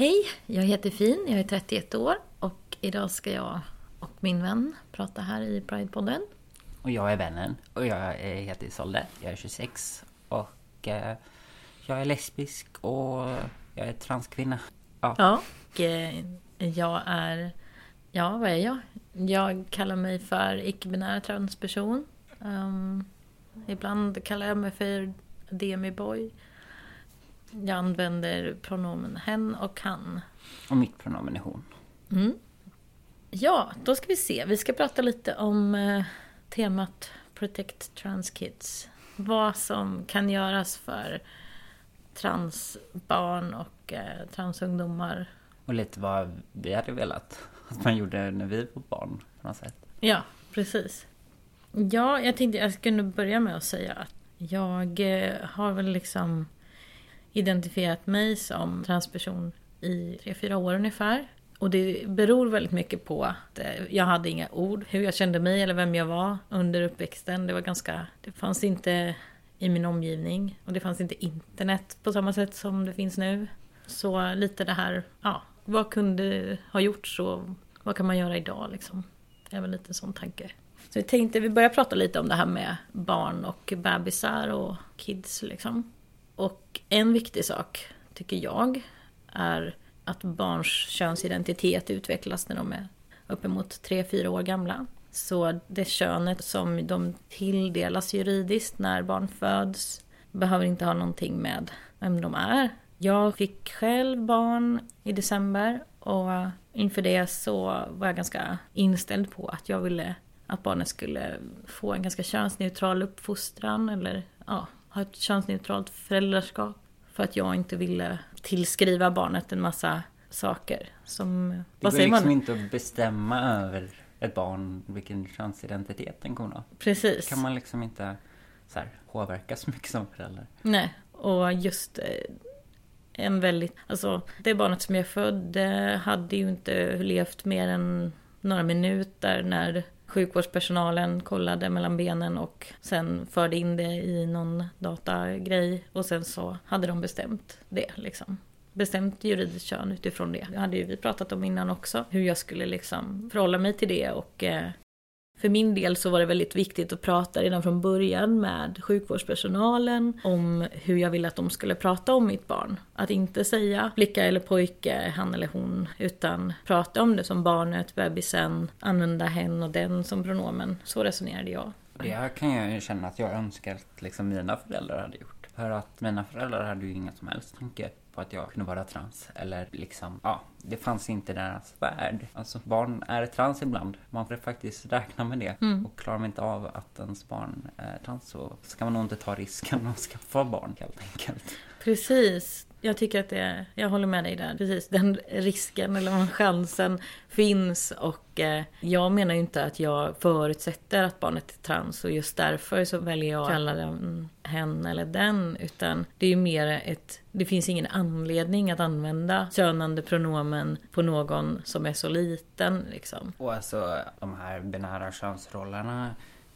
Hej, jag heter Fin, jag är 31 år och idag ska jag och min vän prata här i Pride-podden. Och jag är vännen och jag heter Isolde, jag är 26 och eh, jag är lesbisk och jag är transkvinna. Ja. ja, och eh, jag är... Ja, vad är jag? Jag kallar mig för icke-binär transperson. Um, ibland kallar jag mig för demiboy. Jag använder pronomen hen och han. Och mitt pronomen är hon. Mm. Ja, då ska vi se. Vi ska prata lite om eh, temat Protect Trans Kids. Vad som kan göras för transbarn och eh, transungdomar. Och lite vad vi hade velat att man gjorde när vi var barn på något sätt. Ja, precis. Ja, jag tänkte jag skulle börja med att säga att jag eh, har väl liksom identifierat mig som transperson i tre fyra år ungefär. Och det beror väldigt mycket på att eh, jag hade inga ord, hur jag kände mig eller vem jag var under uppväxten. Det var ganska, det fanns inte i min omgivning och det fanns inte internet på samma sätt som det finns nu. Så lite det här, ja, vad kunde ha gjorts och vad kan man göra idag liksom? Det är väl lite en sån tanke. Så vi tänkte vi börjar prata lite om det här med barn och bebisar och kids liksom. Och en viktig sak, tycker jag, är att barns könsidentitet utvecklas när de är uppemot 3-4 år gamla. Så det könet som de tilldelas juridiskt när barn föds behöver inte ha någonting med vem de är. Jag fick själv barn i december och inför det så var jag ganska inställd på att jag ville att barnet skulle få en ganska könsneutral uppfostran eller ja, ha ett könsneutralt föräldraskap. För att jag inte ville tillskriva barnet en massa saker som... Det går liksom man? inte att bestämma över ett barn vilken könsidentitet den kommer ha. Precis. kan man liksom inte så här, påverka så mycket som förälder. Nej, och just eh, en väldigt... Alltså, det barnet som jag födde hade ju inte levt mer än några minuter när sjukvårdspersonalen kollade mellan benen och sen förde in det i någon datagrej och sen så hade de bestämt det liksom. Bestämt juridiskt kön utifrån det. Det hade ju vi pratat om innan också. Hur jag skulle liksom förhålla mig till det och eh, för min del så var det väldigt viktigt att prata redan från början med sjukvårdspersonalen om hur jag ville att de skulle prata om mitt barn. Att inte säga flicka eller pojke, han eller hon, utan prata om det som barnet, bebisen, använda hen och den som pronomen. Så resonerade jag. Det kan jag ju känna att jag önskar att liksom mina föräldrar hade gjort. För att mina föräldrar hade ju inga som helst tanke på att jag kunde vara trans. Eller liksom, ja, det fanns inte i deras värld. Alltså barn är trans ibland. Man får faktiskt räkna med det. Mm. Och klarar man inte av att ens barn är trans så ska man nog inte ta risken att skaffa barn helt enkelt. Precis. Jag tycker att det, jag håller med dig där. Precis, den risken eller chansen finns och eh, jag menar ju inte att jag förutsätter att barnet är trans och just därför så väljer jag att kalla den hen eller den utan det är ju mer ett, det finns ingen anledning att använda könande pronomen på någon som är så liten liksom. Och alltså de här binära könsrollerna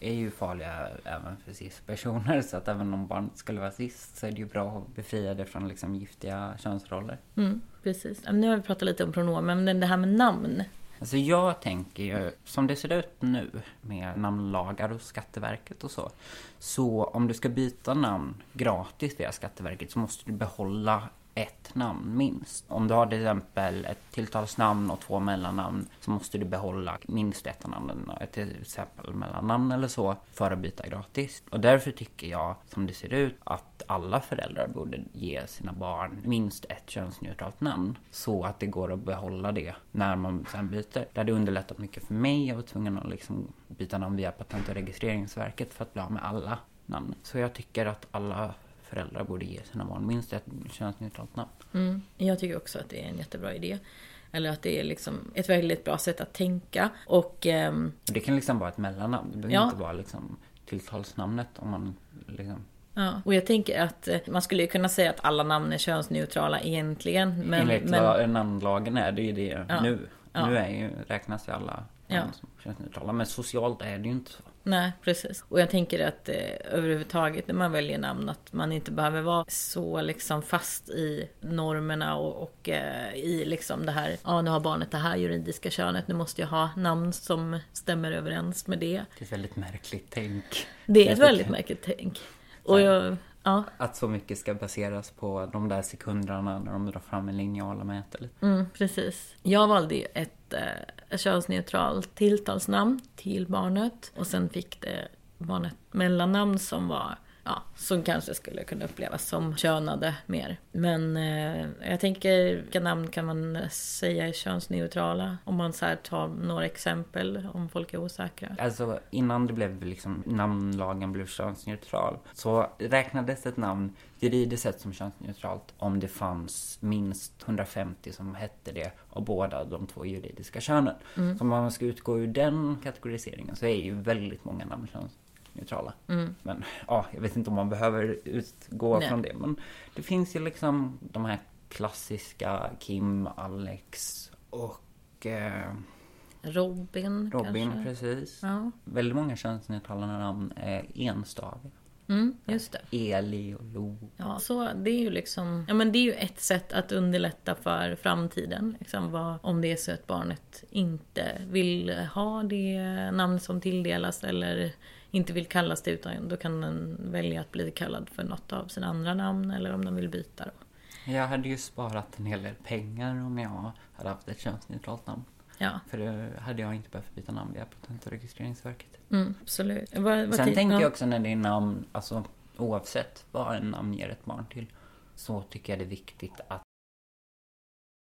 är ju farliga även för cis-personer. Så att även om barnet skulle vara cis så är det ju bra att befria det från liksom giftiga könsroller. Mm, precis. Nu har vi pratat lite om pronomen, men det här med namn. Alltså jag tänker ju, som det ser ut nu med namnlagar och Skatteverket och så. Så om du ska byta namn gratis via Skatteverket så måste du behålla ett namn minst. Om du har till exempel ett tilltalsnamn och två mellannamn så måste du behålla minst ett av namnen, till exempel mellannamn eller så, för att byta gratis. Och därför tycker jag, som det ser ut, att alla föräldrar borde ge sina barn minst ett könsneutralt namn. Så att det går att behålla det när man sen byter. Det hade underlättat mycket för mig. Jag var tvungen att liksom byta namn via Patent och registreringsverket för att bli av med alla namn. Så jag tycker att alla föräldrar borde ge sina barn minst ett könsneutralt namn. Mm. Jag tycker också att det är en jättebra idé. Eller att det är liksom ett väldigt bra sätt att tänka. Och, ehm... Det kan liksom vara ett mellannamn. Det behöver ja. inte vara liksom tilltalsnamnet om man liksom... Ja, och jag tänker att eh, man skulle kunna säga att alla namn är könsneutrala egentligen. Men, Enligt men... vad namnlagen är, det är ju det ja. nu. Ja. Nu är ju, räknas ju alla ja. könsneutrala. Men socialt är det ju inte så. Nej, precis. Och jag tänker att eh, överhuvudtaget när man väljer namn att man inte behöver vara så liksom fast i normerna och, och eh, i liksom det här, ja nu har barnet det här juridiska könet, nu måste jag ha namn som stämmer överens med det. Det är ett väldigt märkligt tänk. Det är ett väldigt märkligt tänk. Och jag, ja, Att så mycket ska baseras på de där sekunderna när de drar fram en linjal och mäter lite. mm, precis. Jag valde ju ett eh, könsneutralt tilltalsnamn till barnet och sen fick det barnet mellannamn som var Ja, som kanske skulle kunna upplevas som könade mer. Men eh, jag tänker, vilka namn kan man säga är könsneutrala? Om man så här tar några exempel, om folk är osäkra. Alltså innan det blev liksom namnlagen blev könsneutral så räknades ett namn juridiskt sett som könsneutralt om det fanns minst 150 som hette det av båda de två juridiska könen. Så om man ska utgå ur den kategoriseringen så är ju väldigt många namn könsneutrala. Men ja, jag vet inte om man behöver utgå Nej. från det. Men det finns ju liksom de här klassiska Kim, Alex och eh, Robin, Robin, kanske? precis. Ja, Väldigt många könsneutrala namn är enstaviga. mm, just det. Eli och Lo. Ja, så det är ju liksom, ja men det är ju ett sätt att underlätta för framtiden. Liksom vad, om det är så att barnet inte vill ha det namn som tilldelas eller inte vill kallas det utan då kan den välja att bli kallad för något av sina andra namn eller om den vill byta då. Jag hade ju sparat en hel del pengar om jag hade haft ett könsneutralt namn. Ja, För då hade jag inte behövt byta namn via Patent och registreringsverket. mm, absolut. Vad, vad Sen tänker ja. jag också när det är namn, alltså oavsett vad en namn ger ett barn till, så tycker jag det är viktigt att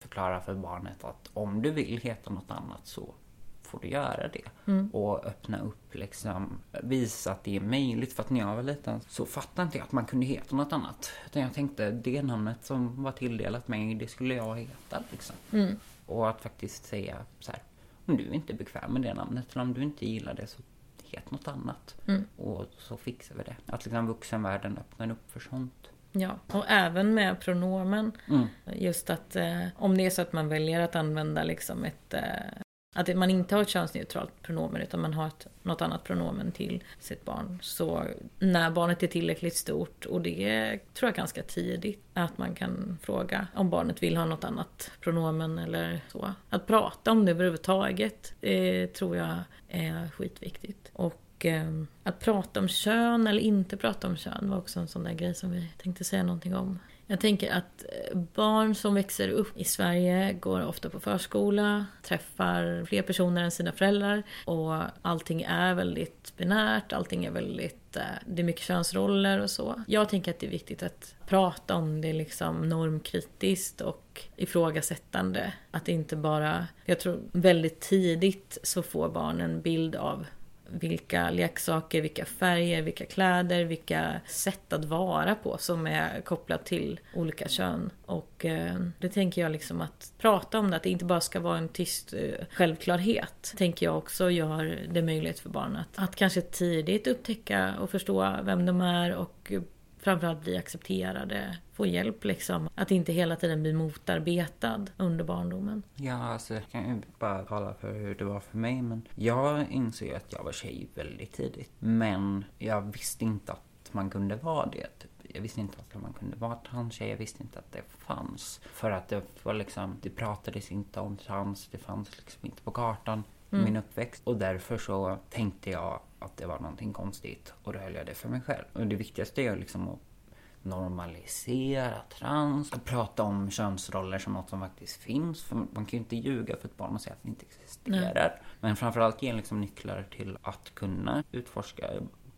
förklara för barnet att om du vill heta något annat så får du göra det. Mm. Och öppna upp liksom, visa att det är möjligt. För att när jag var liten så fattade inte jag att man kunde heta något annat. Utan jag tänkte det namnet som var tilldelat mig, det skulle jag heta liksom. Mm. Och att faktiskt säga så här, om du inte är bekväm med det namnet eller om du inte gillar det så het något annat. Mm. Och så fixar vi det. Att liksom vuxenvärlden öppnar upp för sånt. Ja, och även med pronomen. Mm. Just att eh, om det är så att man väljer att använda liksom ett... Eh, att man inte har ett könsneutralt pronomen utan man har ett, något annat pronomen till sitt barn. Så när barnet är tillräckligt stort, och det tror jag ganska tidigt, att man kan fråga om barnet vill ha något annat pronomen eller så. Att prata om det överhuvudtaget eh, tror jag är skitviktigt. Och eh, att prata om kön eller inte prata om kön var också en sån där grej som vi tänkte säga någonting om. Jag tänker att eh, barn som växer upp i Sverige går ofta på förskola, träffar fler personer än sina föräldrar och allting är väldigt binärt, allting är väldigt, eh, det är mycket könsroller och så. Jag tänker att det är viktigt att prata om det liksom normkritiskt och ifrågasättande. Att det inte bara, jag tror väldigt tidigt så får barn en bild av vilka leksaker, vilka färger, vilka kläder, vilka sätt att vara på som är kopplat till olika kön. Och eh, det tänker jag liksom att prata om det, att det inte bara ska vara en tyst eh, självklarhet. Tänker jag också gör det möjligt för barn att, att kanske tidigt upptäcka och förstå vem de är och framförallt bli accepterade, få hjälp liksom. Att inte hela tiden bli motarbetad under barndomen. Ja, alltså jag kan ju bara tala för hur det var för mig. Men jag insåg ju att jag var tjej väldigt tidigt. Men jag visste inte att man kunde vara det. Typ. Jag visste inte att man kunde vara transtjej. Jag visste inte att det fanns. För att det var liksom, det pratades inte om trans. Det fanns liksom inte på kartan i min uppväxt. Och därför så tänkte jag att det var någonting konstigt. Och då höll jag det för mig själv. Och det viktigaste är liksom att normalisera trans och prata om könsroller som något som faktiskt finns. För man kan ju inte ljuga för ett barn och säga att det inte existerar. Men framförallt ge liksom nycklar till att kunna utforska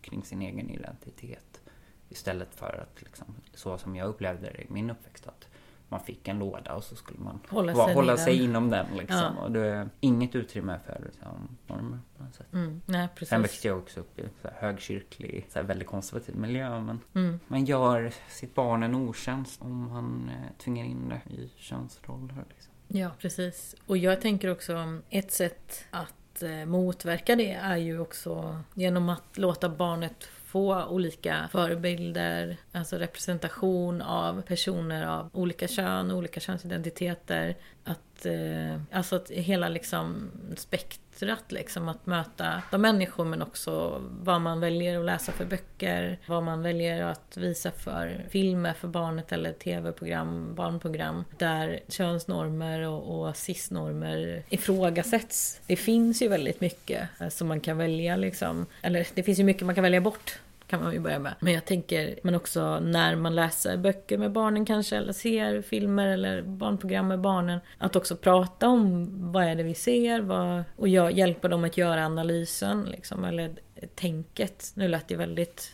kring sin egen identitet. Istället för att, liksom, så som jag upplevde det i min uppväxt, att man fick en låda och så skulle man Hålla va- sig i hålla sig inom den. Liksom. Ja. Och det är inget utrymme för liksom, normer på något sätt. Mm, nej, precis. Sen växte jag också upp i så här högkyrklig, så här väldigt konservativ miljö. Men Mm. man gör sitt barn en otjänst om man eh, tvingar in det i könsroller. Liksom. Ja, precis. Och jag tänker också ett sätt att eh, motverka det är ju också genom att låta barnet få olika förebilder, alltså representation av personer av olika kön, olika könsidentiteter. Att, eh, alltså att hela liksom spektrat liksom att möta de människor men också vad man väljer att läsa för böcker, vad man väljer att visa för filmer för barnet eller tv-program, barnprogram där könsnormer och, och cisnormer ifrågasätts. Det finns ju väldigt mycket eh, som man kan välja liksom, eller det finns ju mycket man kan välja bort kan man ju börja med. Men jag tänker, men också när man läser böcker med barnen kanske, eller ser filmer eller barnprogram med barnen. Att också prata om vad är det vi ser vad, och jag, hjälpa dem att göra analysen, liksom, eller tänket. Nu lät det väldigt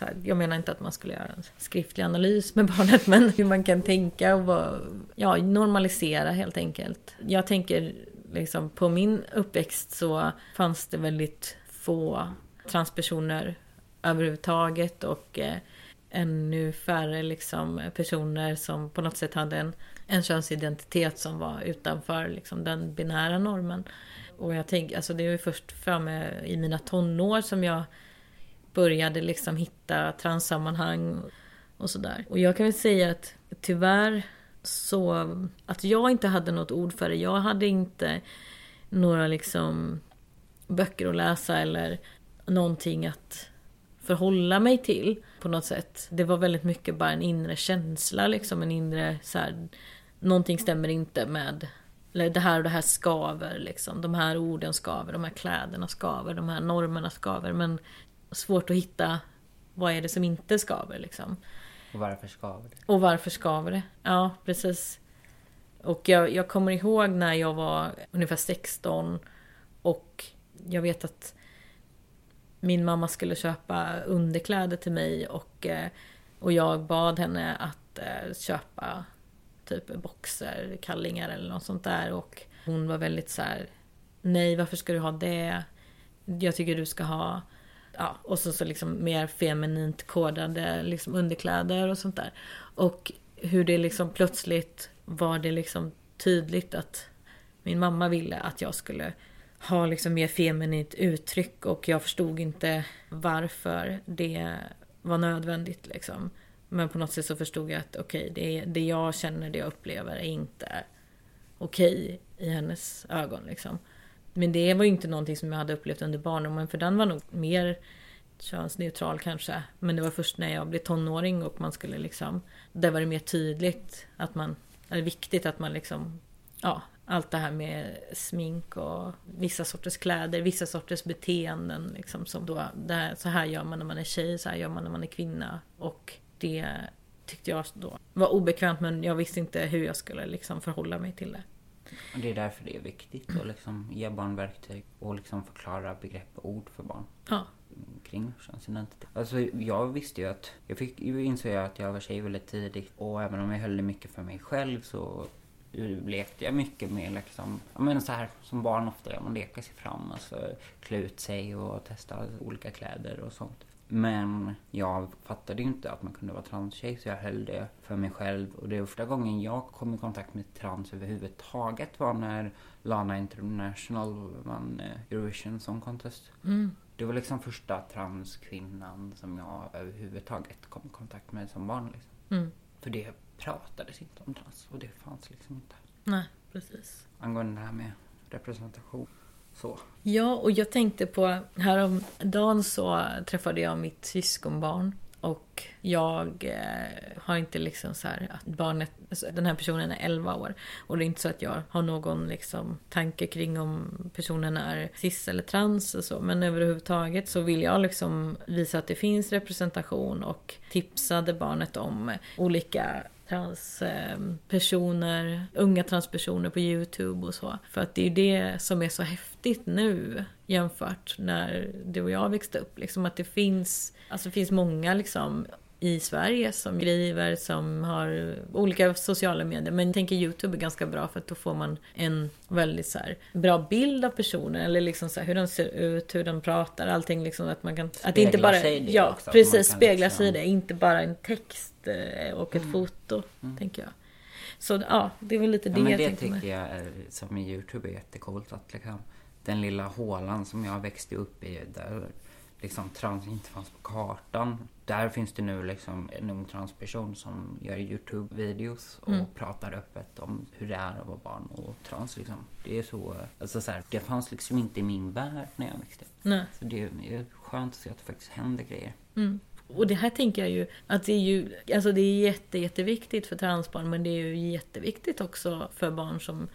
här, jag menar inte att man skulle göra en skriftlig analys med barnet, men hur man kan tänka och vad, ja, normalisera helt enkelt. Jag tänker liksom på min uppväxt så fanns det väldigt få transpersoner överhuvudtaget och eh, ännu färre liksom personer som på något sätt hade en, en könsidentitet som var utanför liksom, den binära normen. Och jag tänk, alltså det var ju först framme i mina tonår som jag började liksom hitta transsammanhang och sådär. Och jag kan väl säga att tyvärr så att jag inte hade något ord för det. Jag hade inte några liksom böcker att läsa eller någonting att förhålla mig till på något sätt. Det var väldigt mycket bara en inre känsla liksom, en inre så här, någonting stämmer inte med eller det här och det här skaver liksom. De här orden skaver, de här kläderna skaver, de här normerna skaver. Men svårt att hitta vad är det som inte skaver liksom. Och varför skaver det? Och varför skaver det? Ja, precis. Och jag, jag kommer ihåg när jag var ungefär 16 och jag vet att min mamma skulle köpa underkläder till mig och, eh, och jag bad henne att eh, köpa typ boxer, kallingar eller något sånt där och hon var väldigt så här, nej varför ska du ha det? Jag tycker du ska ha Ja, och så, så liksom mer feminint kodade liksom underkläder och sånt där. Och hur det liksom plötsligt var det liksom tydligt att min mamma ville att jag skulle ha liksom mer feminint uttryck och jag förstod inte varför det var nödvändigt liksom. Men på något sätt så förstod jag att okej, okay, det, det jag känner, det jag upplever är inte okej okay i hennes ögon liksom. Men det var ju inte någonting som jag hade upplevt under barndomen för den var nog mer könsneutral kanske. Men det var först när jag blev tonåring och man skulle liksom... Där var det mer tydligt att man... Eller viktigt att man liksom... Ja, allt det här med smink och vissa sorters kläder, vissa sorters beteenden. Liksom, som då, här, så här gör man när man är tjej, så här gör man när man är kvinna. Och det tyckte jag då var obekvämt men jag visste inte hur jag skulle liksom förhålla mig till det. Och det är därför det är viktigt att liksom ge barn verktyg och liksom förklara begrepp och ord för barn. Ja. Kring könsidentitet. Alltså jag visste ju att, jag fick, jag insåg att jag var tjej väldigt tidigt och även om jag höll det mycket för mig själv så lekte jag mycket med liksom, menar så här som barn ofta gör, man leker sig fram, alltså klä ut sig och testa olika kläder och sånt. Men jag fattade ju inte att man kunde vara transtjej så jag höll det för mig själv. Och det första gången jag kom i kontakt med trans överhuvudtaget var när Lana International vann eh, Eurovision Song Contest. Mm. Det var liksom första transkvinnan som jag överhuvudtaget kom i kontakt med som barn. Liksom. Mm. För det pratades inte om trans och det fanns liksom inte. Nej, precis. Angående det här med representation. Så. Ja, och jag tänkte på häromdagen så träffade jag mitt syskonbarn. Och jag eh, har inte liksom så här att barnet, alltså den här personen är 11 år. Och det är inte så att jag har någon liksom tanke kring om personen är cis eller trans och så. Men överhuvudtaget så vill jag liksom visa att det finns representation och tipsade barnet om olika transpersoner, ehm, unga transpersoner på Youtube och så. För att det är det som är så häftigt nu jämfört när du och jag växte upp. Liksom att det finns, alltså det finns många liksom i Sverige som skriver, som har olika sociala medier. Men jag tänker Youtube är ganska bra för att då får man en väldigt så här, bra bild av personen. Eller liksom så här, hur den ser ut, hur den pratar, allting liksom att man kan... Spegla att inte bara, sig i det Ja, också, precis. Spegla liksom- sig i det. Inte bara en text eh, och ett Mm. foto, Mm. tänker jag. Så ja, det är väl lite Ja, det men jag det tycker med. jag är, som i Youtube är jättecoolt att liksom, den lilla hålan som jag växte upp i där liksom trans inte fanns på kartan. Där finns det nu liksom en ung transperson som gör Youtube-videos och Mm. pratar öppet om hur det är att vara barn och trans liksom. Det är så, alltså så här, det fanns liksom inte i min värld när jag växte upp. Så det är skönt att se att det faktiskt händer grejer. Mm. Och det här tänker jag ju att det är ju, alltså det är jätte, jätteviktigt för transbarn men det är ju jätteviktigt också för barn som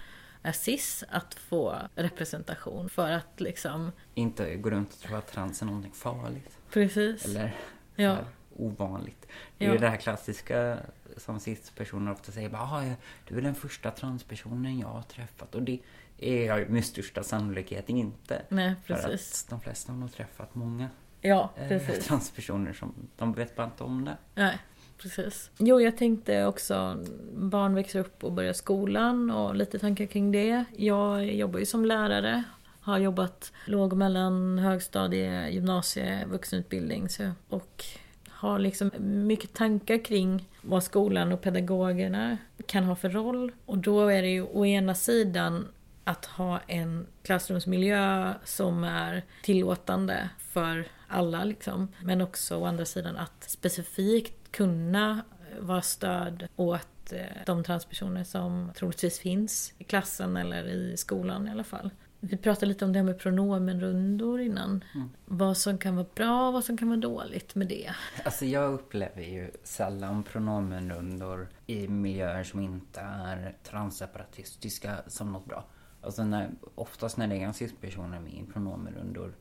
cis att få representation för att liksom, Inte gå runt och tro att trans är någonting farligt. precis. Eller Ja. här, ovanligt. Det är Ja. ju det här klassiska som cis-personer ofta säger. Bara, ah, du är den första transpersonen jag har träffat. Och det är jag med största sannolikhet inte. Nej, För precis. att de flesta har nog träffat många Ja, eh, transpersoner som de vet bara inte om det. Nej, precis. Jo, jag tänkte också, barn växer upp och börjar skolan och lite tankar kring det. Jag jobbar ju som lärare, har jobbat låg och mellan högstadie, gymnasie, vuxenutbildning så, och har liksom mycket tankar kring vad skolan och pedagogerna kan ha för roll. Och då är det ju å ena sidan att ha en klassrumsmiljö som är tillåtande för alla liksom. Men också å andra sidan att specifikt kunna vara stöd åt eh, de transpersoner som troligtvis finns i klassen eller i skolan i alla fall. Vi pratade lite om det här med pronomenrundor innan. Mm. Vad som kan vara bra och vad som kan vara dåligt med det. Alltså jag upplever ju sällan pronomenrundor i miljöer som inte är transseparatistiska som något bra. Alltså när, oftast när det är cis-personer med i pronomenrundor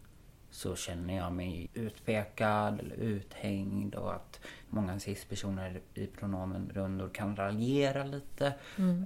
så känner jag mig utpekad eller uthängd och att många cis-personer i pronomenrundor kan raljera lite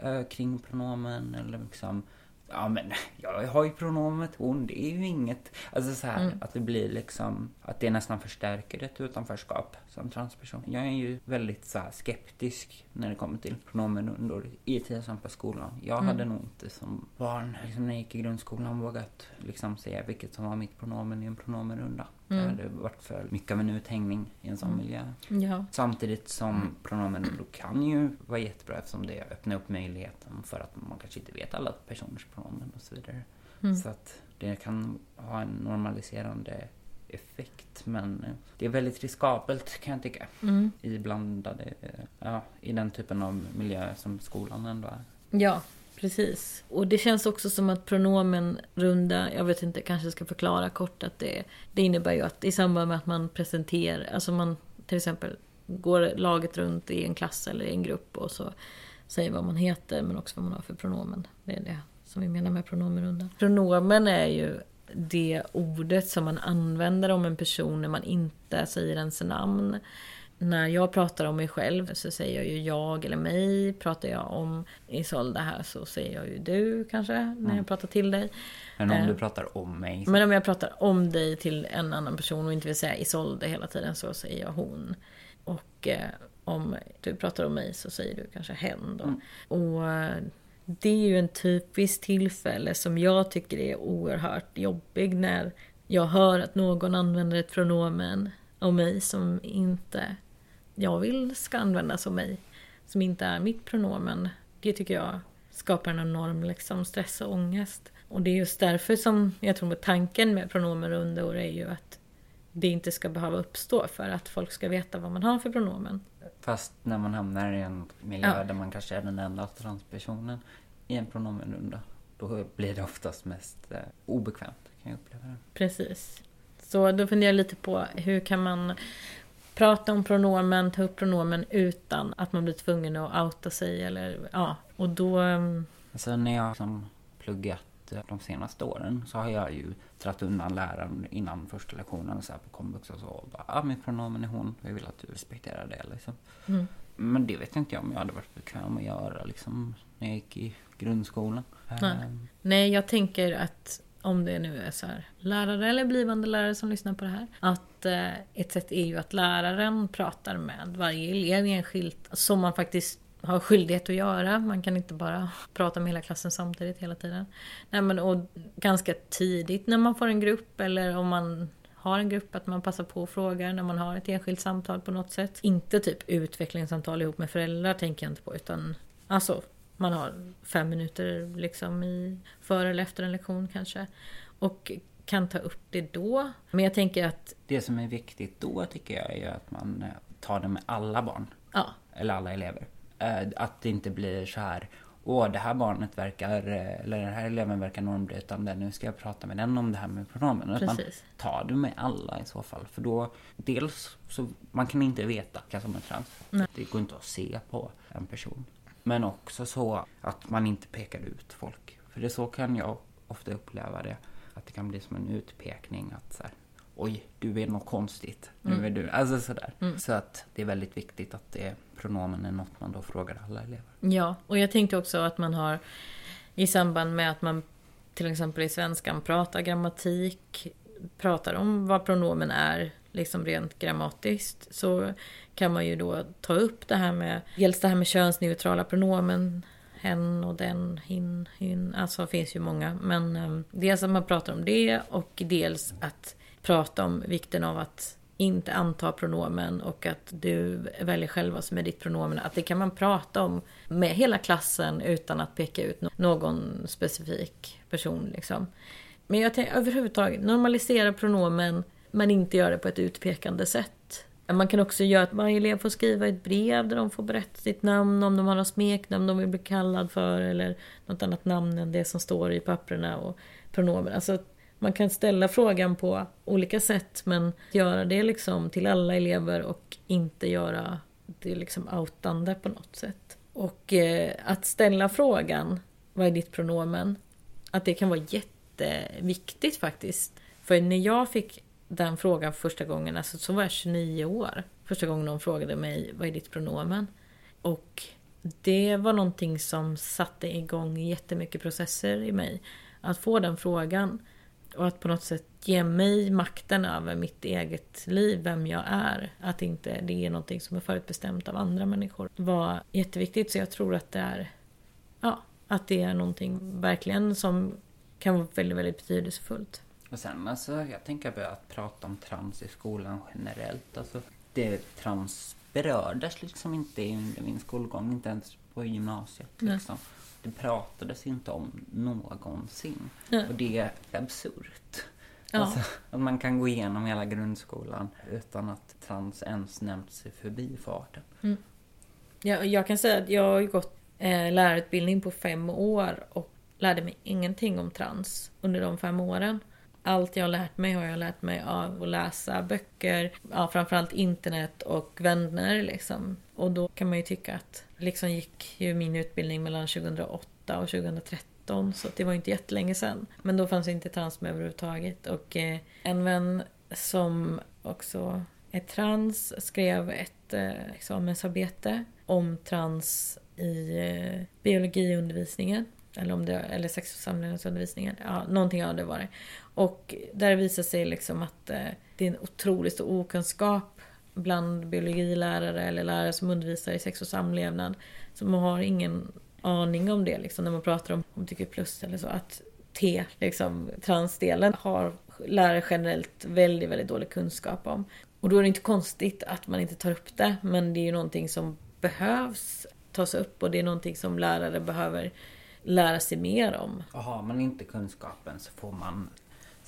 eh, kring pronomen eller liksom Ja men jag har ju pronomet hon, det är ju inget. Alltså så här, att det blir liksom, att det nästan förstärker ett utanförskap som transperson. Jag är ju väldigt så här, skeptisk när det kommer till pronomenrundor i till exempel skolan. Jag hade nog inte som barn, liksom när jag gick i grundskolan, vågat liksom säga vilket som var mitt pronomen i en pronomenrunda. Det hade varit för mycket av en uthängning i en sån miljö. Ja. Samtidigt som pronomen då kan ju vara jättebra eftersom det öppnar upp möjligheten för att man kanske inte vet alla personers pronomen och så vidare. Så att det kan ha en normaliserande effekt men eh, det är väldigt riskabelt kan jag tycka. Mm. I blandade, eh, ja, i den typen av miljö som skolan ändå är. Ja, precis. Och det känns också som att pronomenrunda, jag vet inte, kanske ska förklara kort att det, det innebär ju att i samband med att man presenterar, alltså man till exempel går laget runt i en klass eller i en grupp och så säger vad man heter men också vad man har för pronomen. Det är det som vi menar med pronomenrunda. Pronomen är ju det ordet som man använder om en person när man inte säger ens namn. När jag pratar om mig själv så säger jag ju jag eller mig. Pratar jag om Isolda här så säger jag ju du kanske när jag pratar till dig. Men om Eh, du pratar om mig så Men om jag pratar om dig till en annan person och inte vill säga Isolde hela tiden så säger jag hon. Och eh, om du pratar om mig så säger du kanske hen då. Och eh, det är ju en typisk tillfälle som jag tycker är oerhört jobbig när jag hör att någon använder ett pronomen om mig som inte jag vill ska användas om mig. Som inte är mitt pronomen. Det tycker jag skapar en enorm liksom, stress och ångest. Och det är just därför som jag tror att tanken med pronomenrundor är ju att det inte ska behöva uppstå för att folk ska veta vad man har för pronomen. Fast när man hamnar i en miljö Ja. där man kanske är den enda transpersonen i en pronomenrunda. Då blir det oftast mest eh, obekvämt kan jag uppleva det. Precis. Så då funderar jag lite på hur kan man prata om pronomen, ta upp pronomen utan att man blir tvungen att outa sig eller ja. Och då... mm, Alltså när jag som pluggat eh, de senaste åren så har jag ju dratt undan läraren innan första lektionen så på komvux och så. Och bara, ah, mitt pronomen är hon. Jag vill att du respekterar det liksom. Mm. Men det vet inte jag om jag hade varit bekväm att göra liksom när jag gick i grundskolan. Nej. Ehm, Nej, jag tänker att om det nu är så här, lärare eller blivande lärare som lyssnar på det här. Att eh, ett sätt är ju att läraren pratar med varje elev enskilt. Som man faktiskt har skyldighet att göra. Man kan inte bara prata med hela klassen samtidigt hela tiden. Nej, men, och ganska tidigt när man får en grupp eller om man har en grupp att man passar på och frågar när man har ett enskilt samtal på något sätt. Inte typ utvecklingssamtal ihop med föräldrar tänker jag inte på utan alltså man har fem minuter liksom i före eller efter en lektion kanske. Och kan ta upp det då. Men jag tänker att... Det som är viktigt då tycker jag är att man eh, tar det med alla barn. Ja. Eller alla elever. Eh, att det inte blir så här Åh, det här barnet verkar, eh, eller den här eleven verkar normbrytande. Nu ska jag prata med den om det här med pronomen. Precis. tar det med alla i så fall. För då, dels så, man kan inte veta vilka som är trans. Nej. Det går inte att se på en person. Men också så att man inte pekar ut folk. För det så kan jag ofta uppleva det. Att det kan bli som en utpekning att så här, Oj, du är något konstigt. Nu är du... Alltså sådär. Så att det är väldigt viktigt att det pronomen är något man då frågar alla elever. Ja, och jag tänkte också att man har i samband med att man till exempel i svenskan pratar grammatik, pratar om vad pronomen är, liksom rent grammatiskt, så kan man ju då ta upp det här med, dels det här med könsneutrala pronomen, hen och den, hin, hin. alltså det finns ju många, men um, dels att man pratar om det och dels att prata om vikten av att inte anta pronomen och att du väljer själv vad som är ditt pronomen. Att det kan man prata om med hela klassen utan att peka ut någon specifik person. Liksom. Men jag tänker överhuvudtaget normalisera pronomen men inte göra det på ett utpekande sätt. Man kan också göra att varje elev får skriva ett brev där de får berätta sitt namn, om de har något smeknamn de vill bli kallad för eller något annat namn än det som står i papperna och pronomen. Alltså man kan ställa frågan på olika sätt men göra det liksom till alla elever och inte göra det liksom outande på något sätt. Och eh, att ställa frågan, vad är ditt pronomen? Att det kan vara jätteviktigt faktiskt. För när jag fick den frågan första gången, alltså så var jag 29 år. Första gången någon frågade mig, vad är ditt pronomen? Och det var någonting som satte igång jättemycket processer i mig. Att få den frågan. Och att på något sätt ge mig makten över mitt eget liv, vem jag är. Att inte det är någonting som är förutbestämt av andra människor. var jätteviktigt, så jag tror att det är... Ja, att det är någonting verkligen som kan vara väldigt, väldigt betydelsefullt. Och sen alltså, jag tänker att prata om trans i skolan generellt. Alltså, det trans berördes liksom inte under min skolgång, inte ens på gymnasiet. Nej. Liksom. Det pratades inte om någonsin. Nej. Och det är absurt. Ja. Alltså, att man kan gå igenom hela grundskolan utan att trans ens nämnts i förbifarten. Jag, jag kan säga att jag har gått eh, lärarutbildning på fem år och lärde mig ingenting om trans under de fem åren. Allt jag har lärt mig har jag lärt mig av att läsa böcker, ja, framförallt internet och vänner liksom. Och då kan man ju tycka att liksom gick ju min utbildning mellan 2008 och 2013 så att det var ju inte jättelänge sedan. Men då fanns inte trans med överhuvudtaget och eh, en vän som också är trans skrev ett eh, examensarbete om trans i eh, biologiundervisningen. Eller, om det, eller sex och samlevnadsundervisningen. Ja, någonting av det var det. Och där visar sig liksom att eh, det är en otroligt stor okunskap bland biologilärare eller lärare som undervisar i sex och samlevnad. Så man har ingen aning om det liksom när man pratar om HBTQ plus eller så. Att T, liksom transdelen, har lärare generellt väldigt, väldigt dålig kunskap om. Och då är det inte konstigt att man inte tar upp det. Men det är ju någonting som behövs tas upp och det är någonting som lärare behöver lära sig mer om. Och har man inte kunskapen så får man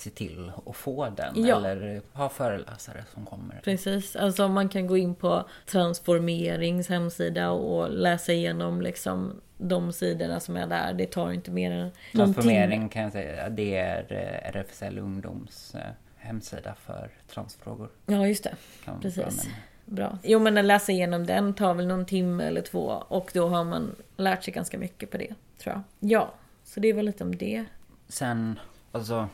se till att få den. Ja. Eller ha föreläsare som kommer. Precis, alltså man kan gå in på Transformerings hemsida och läsa igenom liksom de sidorna som är där. Det tar inte mer än. Transformering kan jag säga, det är eh, RFSL Ungdoms eh, hemsida för transfrågor. Ja, just det. Kan Precis. Bra. Jo, men att läsa igenom den tar väl någon timme eller två och då har man lärt sig ganska mycket på det, tror jag. Ja, så det är väl lite om det. Sen, alltså,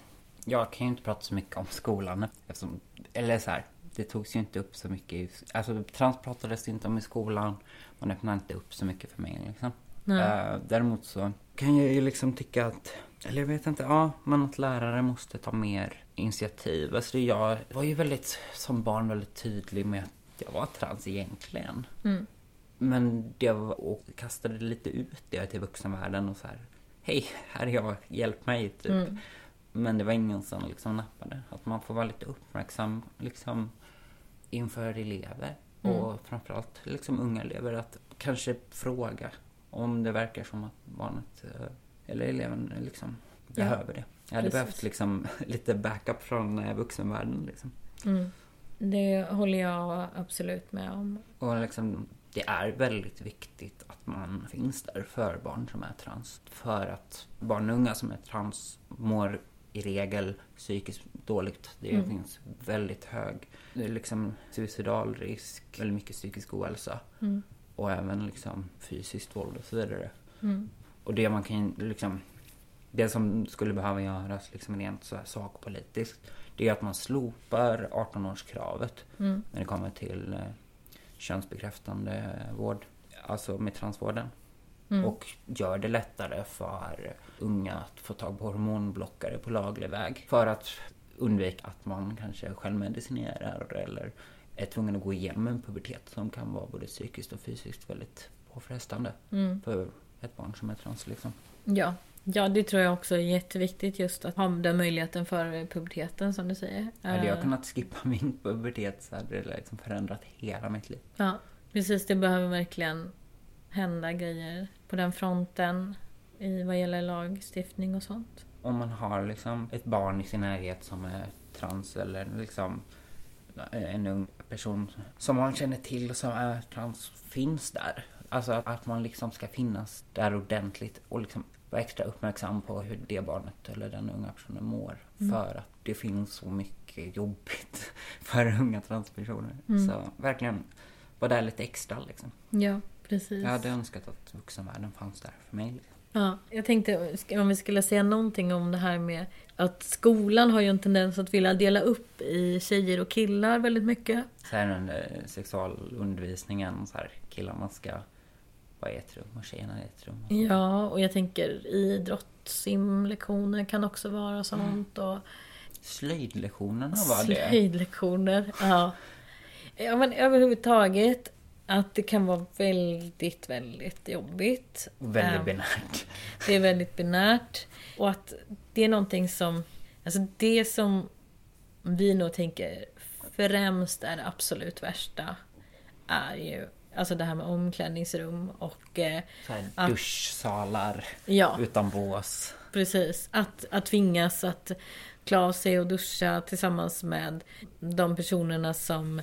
jag kan ju inte prata så mycket om skolan eftersom, eller så här, det togs ju inte upp så mycket, i, alltså trans pratades inte om i skolan, man öppnade inte upp så mycket för mig liksom. Eh, däremot så kan jag ju liksom tycka att, eller jag vet inte, ja, men att lärare måste ta mer initiativ. Alltså jag var ju väldigt, som barn, väldigt tydlig med att jag var trans egentligen. Mm. Men det var, och kastade lite ut det till vuxenvärlden och så här, hej, här är jag, hjälp mig, typ. Mm. Men det var ingen som liksom nappade. Att man får vara lite uppmärksam liksom inför elever. Mm. Och framförallt liksom unga elever att kanske fråga om det verkar som att barnet eh, eller eleven liksom behöver det. Jag hade Precis. behövt liksom lite backup från eh, vuxenvärlden liksom. Mm. Det håller jag absolut med om. Och liksom, det är väldigt viktigt att man finns där för barn som är trans. För att barn och unga som är trans mår i regel psykiskt dåligt. Det Mm. finns väldigt hög liksom suicidalrisk, väldigt mycket psykisk ohälsa. Mm. Och även liksom fysiskt våld och så vidare. Mm. Och det man kan liksom... Det som skulle behöva göras liksom rent så här sakpolitiskt. Det är att man slopar 18-årskravet Mm. när det kommer till eh, könsbekräftande vård. Alltså med transvården. Mm. Och gör det lättare för unga att få tag på hormonblockare på laglig väg. För att undvika att man kanske självmedicinerar eller är tvungen att gå igenom en pubertet som kan vara både psykiskt och fysiskt väldigt påfrestande Mm. för ett barn som är trans liksom. Ja. ja, det tror jag också är jätteviktigt just att ha den möjligheten för puberteten som du säger. Hade jag Eh, kunnat skippa min pubertet så hade det liksom förändrat hela mitt liv. Ja, precis. Det behöver verkligen hända grejer på den fronten i vad gäller lagstiftning och sånt. Om man har liksom ett barn i sin närhet som är trans eller liksom en ung person som man känner till som är trans finns där. Alltså att, att man liksom ska finnas där ordentligt och liksom vara extra uppmärksam på hur det barnet eller den unga personen mår. Mm. För att det finns så mycket jobbigt för unga transpersoner. Mm. Så verkligen vara där lite extra liksom. Ja, precis. Jag hade önskat att vuxenvärlden fanns där för mig. Ja, jag tänkte om vi skulle säga någonting om det här med att skolan har ju en tendens att vilja dela upp i tjejer och killar väldigt mycket. Här under sexualundervisningen, så här, killarna ska vara i ett rum och tjejerna i ett rum. Och. Ja, och jag tänker idrott, simlektioner kan också vara sånt. Och Slöjdlektionerna var det. slöjdlektioner. Ja. ja, men överhuvudtaget att det kan vara väldigt, väldigt jobbigt. Väldigt Ehm, binärt. Det är väldigt binärt. Och att det är någonting som... Alltså det som vi nog tänker främst är det absolut värsta är ju alltså det här med omklädningsrum och... Eh, Så här att- duschsalar ja, utan bås. precis. Att, att tvingas att klä av sig och duscha tillsammans med de personerna som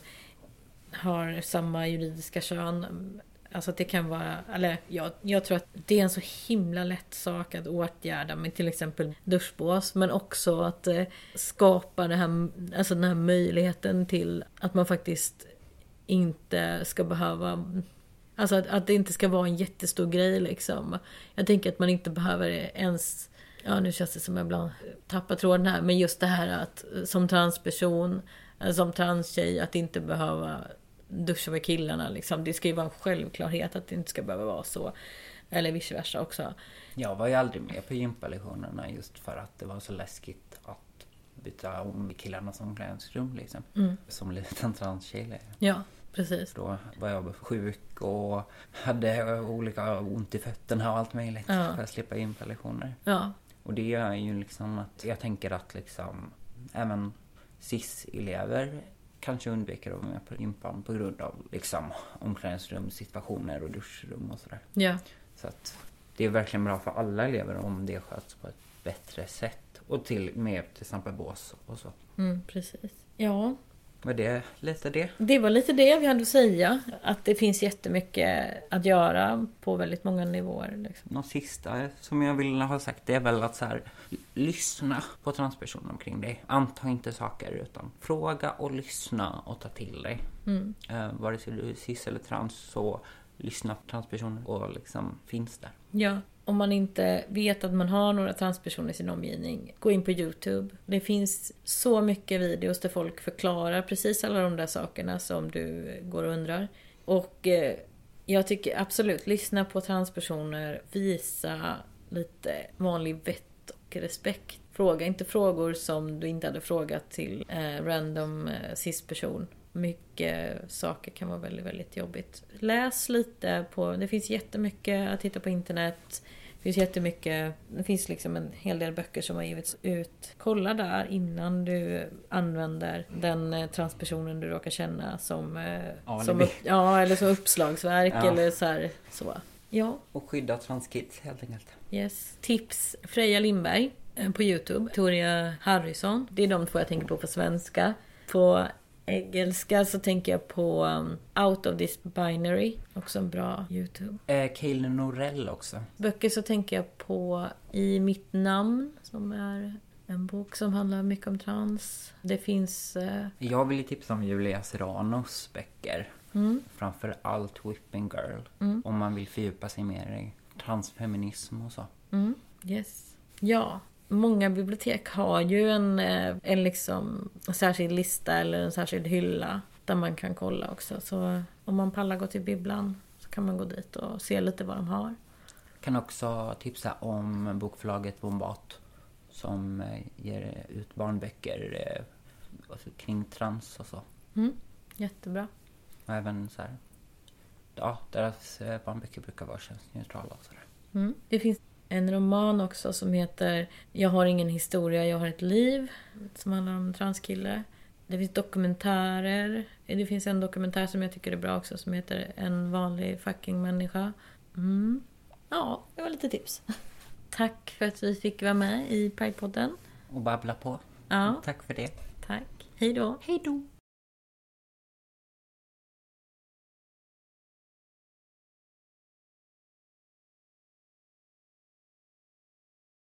har samma juridiska kön. Alltså att det kan vara, eller jag, jag tror att det är en så himla lätt sak att åtgärda med till exempel duschbås. Men också att eh, skapa det här, alltså den här möjligheten till att man faktiskt inte ska behöva Alltså att, att det inte ska vara en jättestor grej liksom. Jag tänker att man inte behöver ens Ja nu känns det som jag ibland tappar tråden här. Men just det här att eh, som transperson, eh, som transtjej, att inte behöva duscha med killarna liksom. Det ska ju vara en självklarhet att det inte ska behöva vara så. Eller vice versa också. Jag var ju aldrig med på gympalektionerna just för att det var så läskigt att byta om i killarnas omklädningsrum liksom. Mm. Som liten transtjej. Ja, precis. Då var jag sjuk och hade olika ont i fötterna och allt möjligt Ja. för att slippa gympalektioner. Ja, Och det gör ju liksom att jag tänker att liksom även cis-elever kanske undviker att vara med på gympan på grund av liksom omklädningsrumssituationer och duschrum och sådär. ja, Så att det är verkligen bra för alla elever om det sköts på ett bättre sätt. Och till med till exempel bås och så. mm, precis. Ja, Var det lite det? det var lite det vi hade att säga. Att det finns jättemycket att göra på väldigt många nivåer. Liksom. Något sista som jag vill ha sagt det är väl att så här, lyssna på transpersoner omkring dig. Anta inte saker utan fråga och lyssna och ta till dig. Mm. Eh, vare sig du är cis eller trans så lyssna på transpersoner och liksom finns där. Ja, om man inte vet att man har några transpersoner i sin omgivning, gå in på Youtube. Det finns så mycket videos där folk förklarar precis alla de där sakerna som du går och undrar. Och eh, jag tycker absolut, lyssna på transpersoner, visa lite vanlig vett och respekt. Fråga inte frågor som du inte hade frågat till eh, random eh, cis-person. Mycket saker kan vara väldigt, väldigt jobbigt. Läs lite på, det finns jättemycket att titta på internet. Det finns jättemycket, det finns liksom en hel del böcker som har givits ut. Kolla där innan du använder den eh, transpersonen du råkar känna som, eh, Alibi. som, upp, ja, eller som uppslagsverk Ja. eller så här, så. Ja, Och skydda transkids helt enkelt. yes. Tips Freja Lindberg. eh, på Youtube. Victoria Harrison. Det är de två jag tänker på på svenska. På engelska så tänker jag på um, Out of this binary. Också en bra Youtube. Eh, Kaeli Norell också. Böcker så tänker jag på I mitt namn. Som är en bok som handlar mycket om trans. Det finns... Eh, Jag vill tipsa om Julia Serranos böcker. mm, Framför allt Whipping Girl. Mm. Om man vill fördjupa sig mer i transfeminism och så. mm, yes. Ja. Många bibliotek har ju en, eh, en liksom en särskild lista eller en särskild hylla där man kan kolla också. Så om man pallar gå till bibblan så kan man gå dit och se lite vad de har. Kan också tipsa om bokförlaget Bombat. Som eh, ger ut barnböcker eh, alltså kring trans och så. Mm, jättebra. Och även så här. Ja, deras barnböcker brukar vara könsneutrala och sådär. Mm. Det finns en roman också som heter Jag har ingen historia, jag har ett liv. Som handlar om en transkille. Det finns dokumentärer. Det finns en dokumentär som jag tycker är bra också som heter En vanlig fucking människa. Mm. Ja, det var lite tips. Tack för att vi fick vara med i Pridepodden. Och babbla på. Ja, Tack för det. tack. Hej då. Hej då!